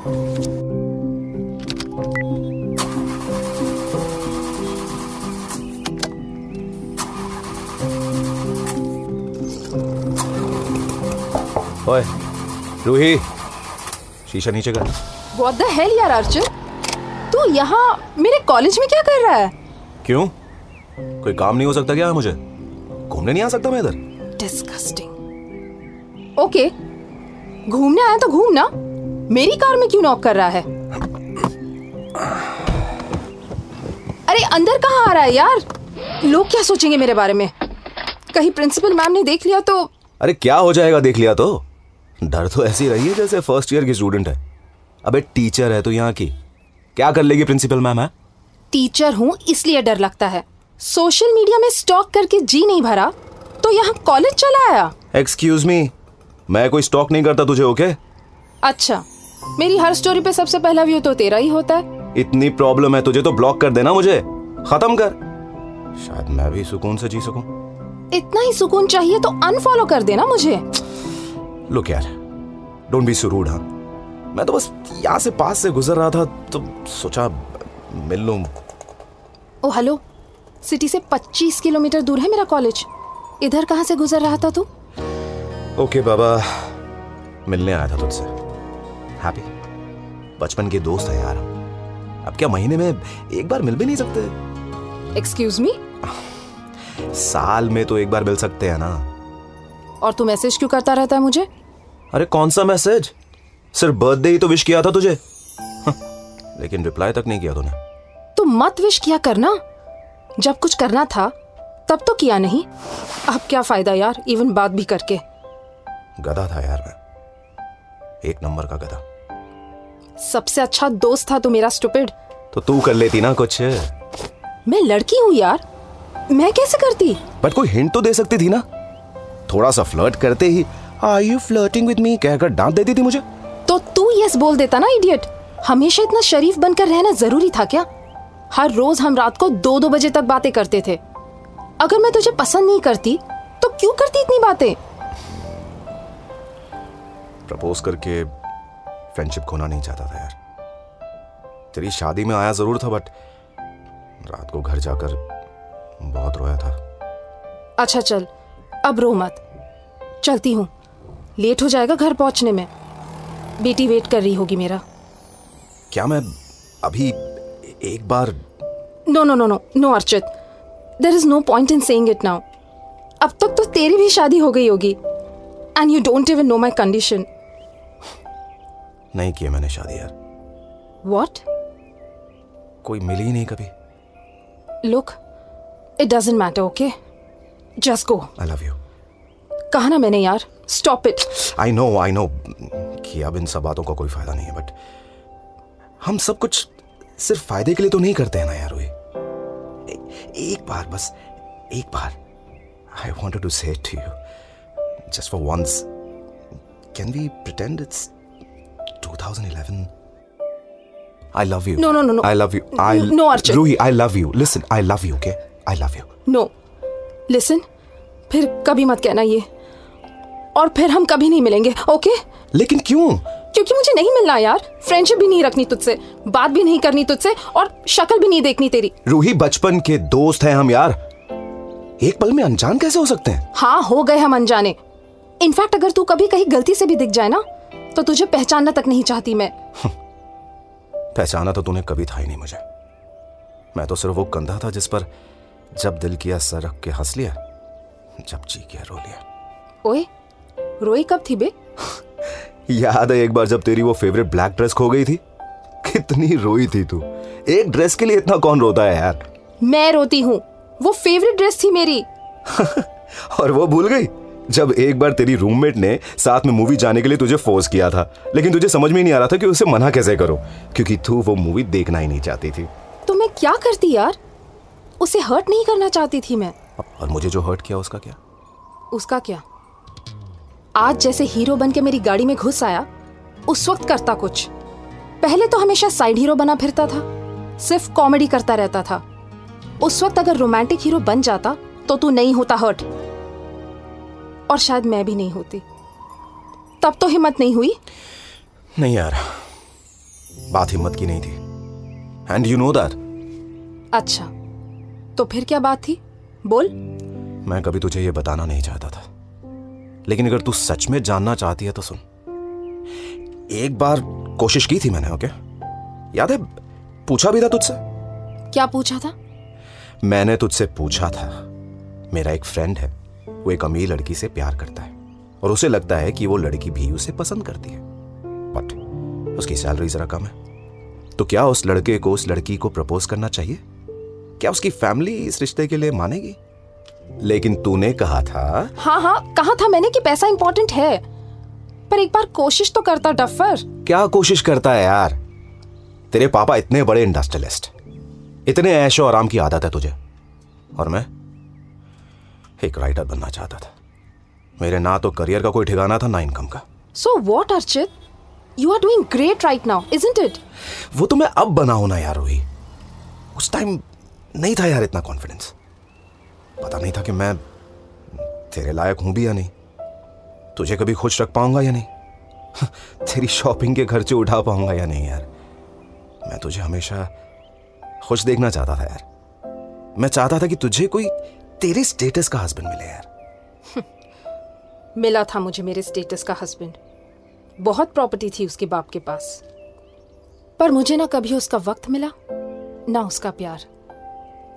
ओए रूही शीशा नीचे कर। What the hell यार अर्जुन तू यहाँ मेरे कॉलेज में क्या कर रहा है? क्यों? कोई काम नहीं हो सकता क्या मुझे? घूमने नहीं आ सकता मैं इधर? डिस्गस्टिंग ओके घूमने आया तो घूम ना। मेरी कार में क्यों नॉक कर रहा है? अरे अंदर कहाँ आ रहा है यार? लोग क्या सोचेंगे मेरे बारे में? कहीं प्रिंसिपल मैम ने देख लिया तो अरे क्या हो जाएगा देख लिया तो? डर तो ऐसी रही है जैसे फ़र्स्ट ईयर की स्टूडेंट है। अबे टीचर है तो यहाँ की। क्या कर लेगी प्रिंसिपल मैम है? टीचर हूँ इसलिए डर लगता है। सोशल मीडिया में स्टॉक करके जी नहीं भरा तो यहाँ कॉलेज चला आया। एक्सक्यूज मी मैं कोई स्टॉक नहीं करता तुझे ओके okay? अच्छा। मेरी हर स्टोरी पे सबसे पहला व्यू तो तेरा ही होता है। इतनी प्रॉब्लम है तुझे तो ब्लॉक कर देना मुझे। खत्म कर। शायद मैं भी सुकून से जी सकूँ। इतना ही सुकून चाहिए तो अनफॉलो कर देना मुझे। लुक यार डोंट बी सुरूड हाँ। मैं तो बस यहाँ से पास से गुजर रहा था तो सोचा मिल लूँ। ओ हेलो सिटी से 25 किलोमीटर दूर है मेरा कॉलेज इधर कहाँ से गुजर रहा था तू? ओके बाबा। मिलने आया था तुझसे। हैप्पी बचपन के दोस्त है यार अब क्या महीने में एक बार मिल भी नहीं सकते? एक्सक्यूज मी साल में तो एक बार मिल सकते हैं ना। और तू मैसेज क्यों करता रहता है मुझे? अरे कौन सा मैसेज सिर्फ़ बर्थडे ही तो विश किया था तुझे। लेकिन रिप्लाई तक नहीं किया तूने। तू मत विश किया करना। जब कुछ करना था तब तो किया नहीं। अब क्या फ़ायदा यार इवन बात भी करके। गधा था यार मैं। एक नंबर का गधा। सबसे अच्छा दोस्त था तू मेरा स्टूपिड तो तू कर लेती ना कुछ। मैं लड़की हूँ यार। मैं कैसे करती? बट कोई हिंट तो दे सकती थी ना? थोड़ा सा फ्लर्ट करते ही are you flirting with me कहकर डांट देती थी मुझे। तो तू यस बोल देता ना इडियट हमेशा इतना शरीफ बनकर रहना ज़रूरी था क्या? हर रोज हम रात को दो दो बजे तक बातें करते थे। अगर मैं तुझे पसंद नहीं करती तो क्यों करती इतनी बातें? प्रपोज करके फ्रेंडशिप खोना नहीं चाहता था यार। तेरी शादी में आया ज़रूर था बट रात को घर जाकर बहुत रोया था। अच्छा चल। अब रो मत। चलती हूँ। लेट हो जाएगा घर पहुँचने में। बेटी वेट कर रही होगी मेरा। क्या मैं अभी एक बार no no no no no Archit. There is no point in saying it now अब तक तो तेरी भी शादी हो गई होगी। And you don't even know my condition नहीं किया मैंने शादी यार। वॉट कोई मिली ही नहीं कभी। Look it doesn't matter okay just go I love you कहा ना मैंने यार। Stop it I know I know कि अब इन सब बातों का कोई फ़ायदा नहीं है बट हम सब कुछ सिर्फ़ फ़ायदे के लिए तो नहीं करते हैं ना यार वे एक बार बस एक बार। I want to say to you just for once can we pretend it's 2011 I love you. No, no, no, no. I love you. I No, Archit. Ruhi, I love you. Listen, I love you, okay? I love you. No listen फिर कभी मत कहना ये और फिर हम कभी नहीं मिलेंगे ओके लेकिन क्यों क्योंकि मुझे नहीं मिलना यार फ्रेंडशिप भी नहीं रखनी तुझसे बात भी नहीं करनी तुझसे और शक्ल भी नहीं देखनी तेरी रूही बचपन के दोस्त हैं हम यार एक पल में अनजान कैसे हो सकते हैं हाँ हो गए हम अनजाने इनफैक्ट अगर तू कभी कहीं गलती से भी दिख जाए ना तो तुझे पहचानना तक नहीं चाहती मैं। पहचाना तो तूने कभी था ही नहीं मुझे। मैं तो सिर्फ़ वो कंधा था जिस पर जब दिल किया सर रख के हंस लिया जब जी किया रो लिया। ओए रोई कब थी बे? याद है एक बार जब तेरी वो फेवरेट ब्लैक ड्रेस खो गई थी? कितनी रोई थी तू। एक ड्रेस के लिए इतना कौन रोता है यार? मैं रोती हूँ। वो फेवरेट ड्रेस थी मेरी। और वो भूल गई? जब एक बार तेरी रूममेट ने साथ में मूवी जाने के लिए तुझे फोर्स किया था लेकिन तुझे समझ में ही नहीं आ रहा था कि उसे मना कैसे करो क्योंकि तू वो मूवी देखना ही नहीं चाहती थी। तो मैं क्या करती यार? उसे हर्ट नहीं करना चाहती थी मैं। और मुझे जो हर्ट किया उसका क्या? उसका क्या? आज जैसे हीरो बन के मेरी गाड़ी में घुस आया उस वक्त करता कुछ। पहले तो हमेशा साइड हीरो बना फिरता था सिर्फ़ कॉमेडी करता रहता था। उस वक्त अगर रोमांटिक हीरो बन जाता तो तू नहीं होता हर्ट और शायद मैं भी नहीं होती। तब तो हिम्मत नहीं हुई? नहीं यार बात हिम्मत की नहीं थी। एंड यू नो दैट अच्छा तो फिर क्या बात थी? बोल। मैं कभी तुझे ये बताना नहीं चाहता था। लेकिन अगर तू सच में जानना चाहती है तो सुन। एक बार कोशिश की थी मैंने ओके? याद है पूछा भी था तुझसे? क्या पूछा था? मैंने तुझसे पूछा था मेरा एक फ्रेंड है। वो एक अमीर लड़की से प्यार करता है और उसे लगता है कि वो लड़की भी उसे पसंद करती है। बट उसकी सैलरी जरा कम है। तो क्या उस लड़के को उस लड़की को प्रपोज करना चाहिए? क्या उसकी फैमिली इस रिश्ते के लिए मानेगी? लेकिन तूने कहा था हाँ हाँ कहा था मैंने कि पैसा इंपॉर्टेंट है। पर एक बार कोशिश तो करता डफर। क्या कोशिश करता है यार? तेरे पापा इतने बड़े इंडस्ट्रियलिस्ट इतने ऐशो आराम की आदत है तुझे। और मैं? एक राइटर बनना चाहता था। मेरे ना तो करियर का कोई ठिकाना था ना इनकम का। So what Archit you are doing great right now isn't it वो तो मैं अब बनाऊँ ना यार रोही। उस टाइम नहीं था यार इतना कॉन्फिडेंस पता नहीं था कि मैं तेरे लायक हूँ भी या नहीं। तुझे कभी खुश रख पाऊँगा या नहीं? तेरी शॉपिंग के खर्चे उठा पाऊँगा या नहीं यार? मैं तुझे हमेशा खुश देखना चाहता था यार। मैं चाहता था कि तुझे कोई तेरे स्टेटस का हस्बैंड मिले यार। मिला था मुझे मेरे स्टेटस का हस्बैंड बहुत प्रॉपर्टी थी उसके बाप के पास। पर मुझे ना कभी उसका वक्त मिला ना उसका प्यार।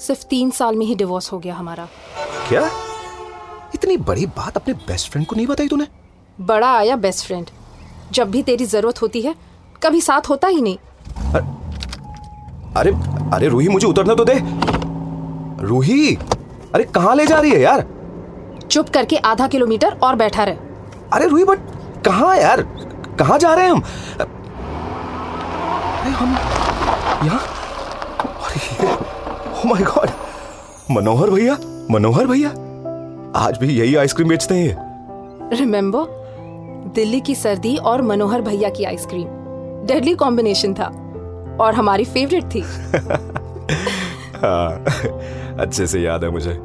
सिर्फ़ तीन साल में ही डिवोर्स हो गया हमारा। क्या? इतनी बड़ी बात अपने बेस्ट फ्रेंड को नहीं बताई तूने? बड़ा आया बेस्ट फ्रेंड जब भी तेरी ज़रूरत होती है कभी साथ होता ही नहीं। अरे अरे रूही मुझे उतरना तो दे। रूही! अरे कहाँ ले जा रही है यार? चुप करके आधा किलोमीटर और बैठा रहे। अरे रूही बट कहाँ यार? कहाँ जा रहे हैं हम? अरे हम यहाँ? अरे ओ माय गॉड मनोहर भैया मनोहर भैया आज भी यही आइसक्रीम बेचते हैं रिमेम्बर दिल्ली की सर्दी और मनोहर भैया की आइसक्रीम। डेडली कॉम्बिनेशन था। और हमारी फेवरेट थी। हाँ, अच्छे से याद है मुझे।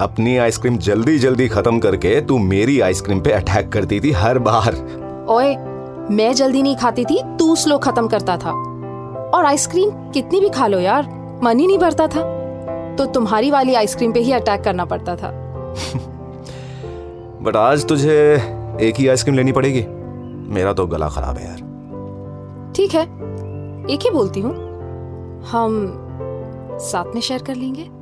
अपनी आइसक्रीम जल्दी जल्दी खत्म करके तू मेरी आइसक्रीम पे अटैक करती थी हर बार। ओए मैं जल्दी नहीं खाती थी तू स्लो खत्म करता था। और आइसक्रीम कितनी भी खा लो यार मन ही नहीं भरता था। तो तुम्हारी वाली आइसक्रीम पे ही अटैक करना पड़ता था। बट आज तुझे एक ही आइसक्रीम लेनी पड़ेगी। मेरा तो गला खराब है यार। ठीक है एक ही बोलती हूँ। हम साथ में शेयर कर लेंगे?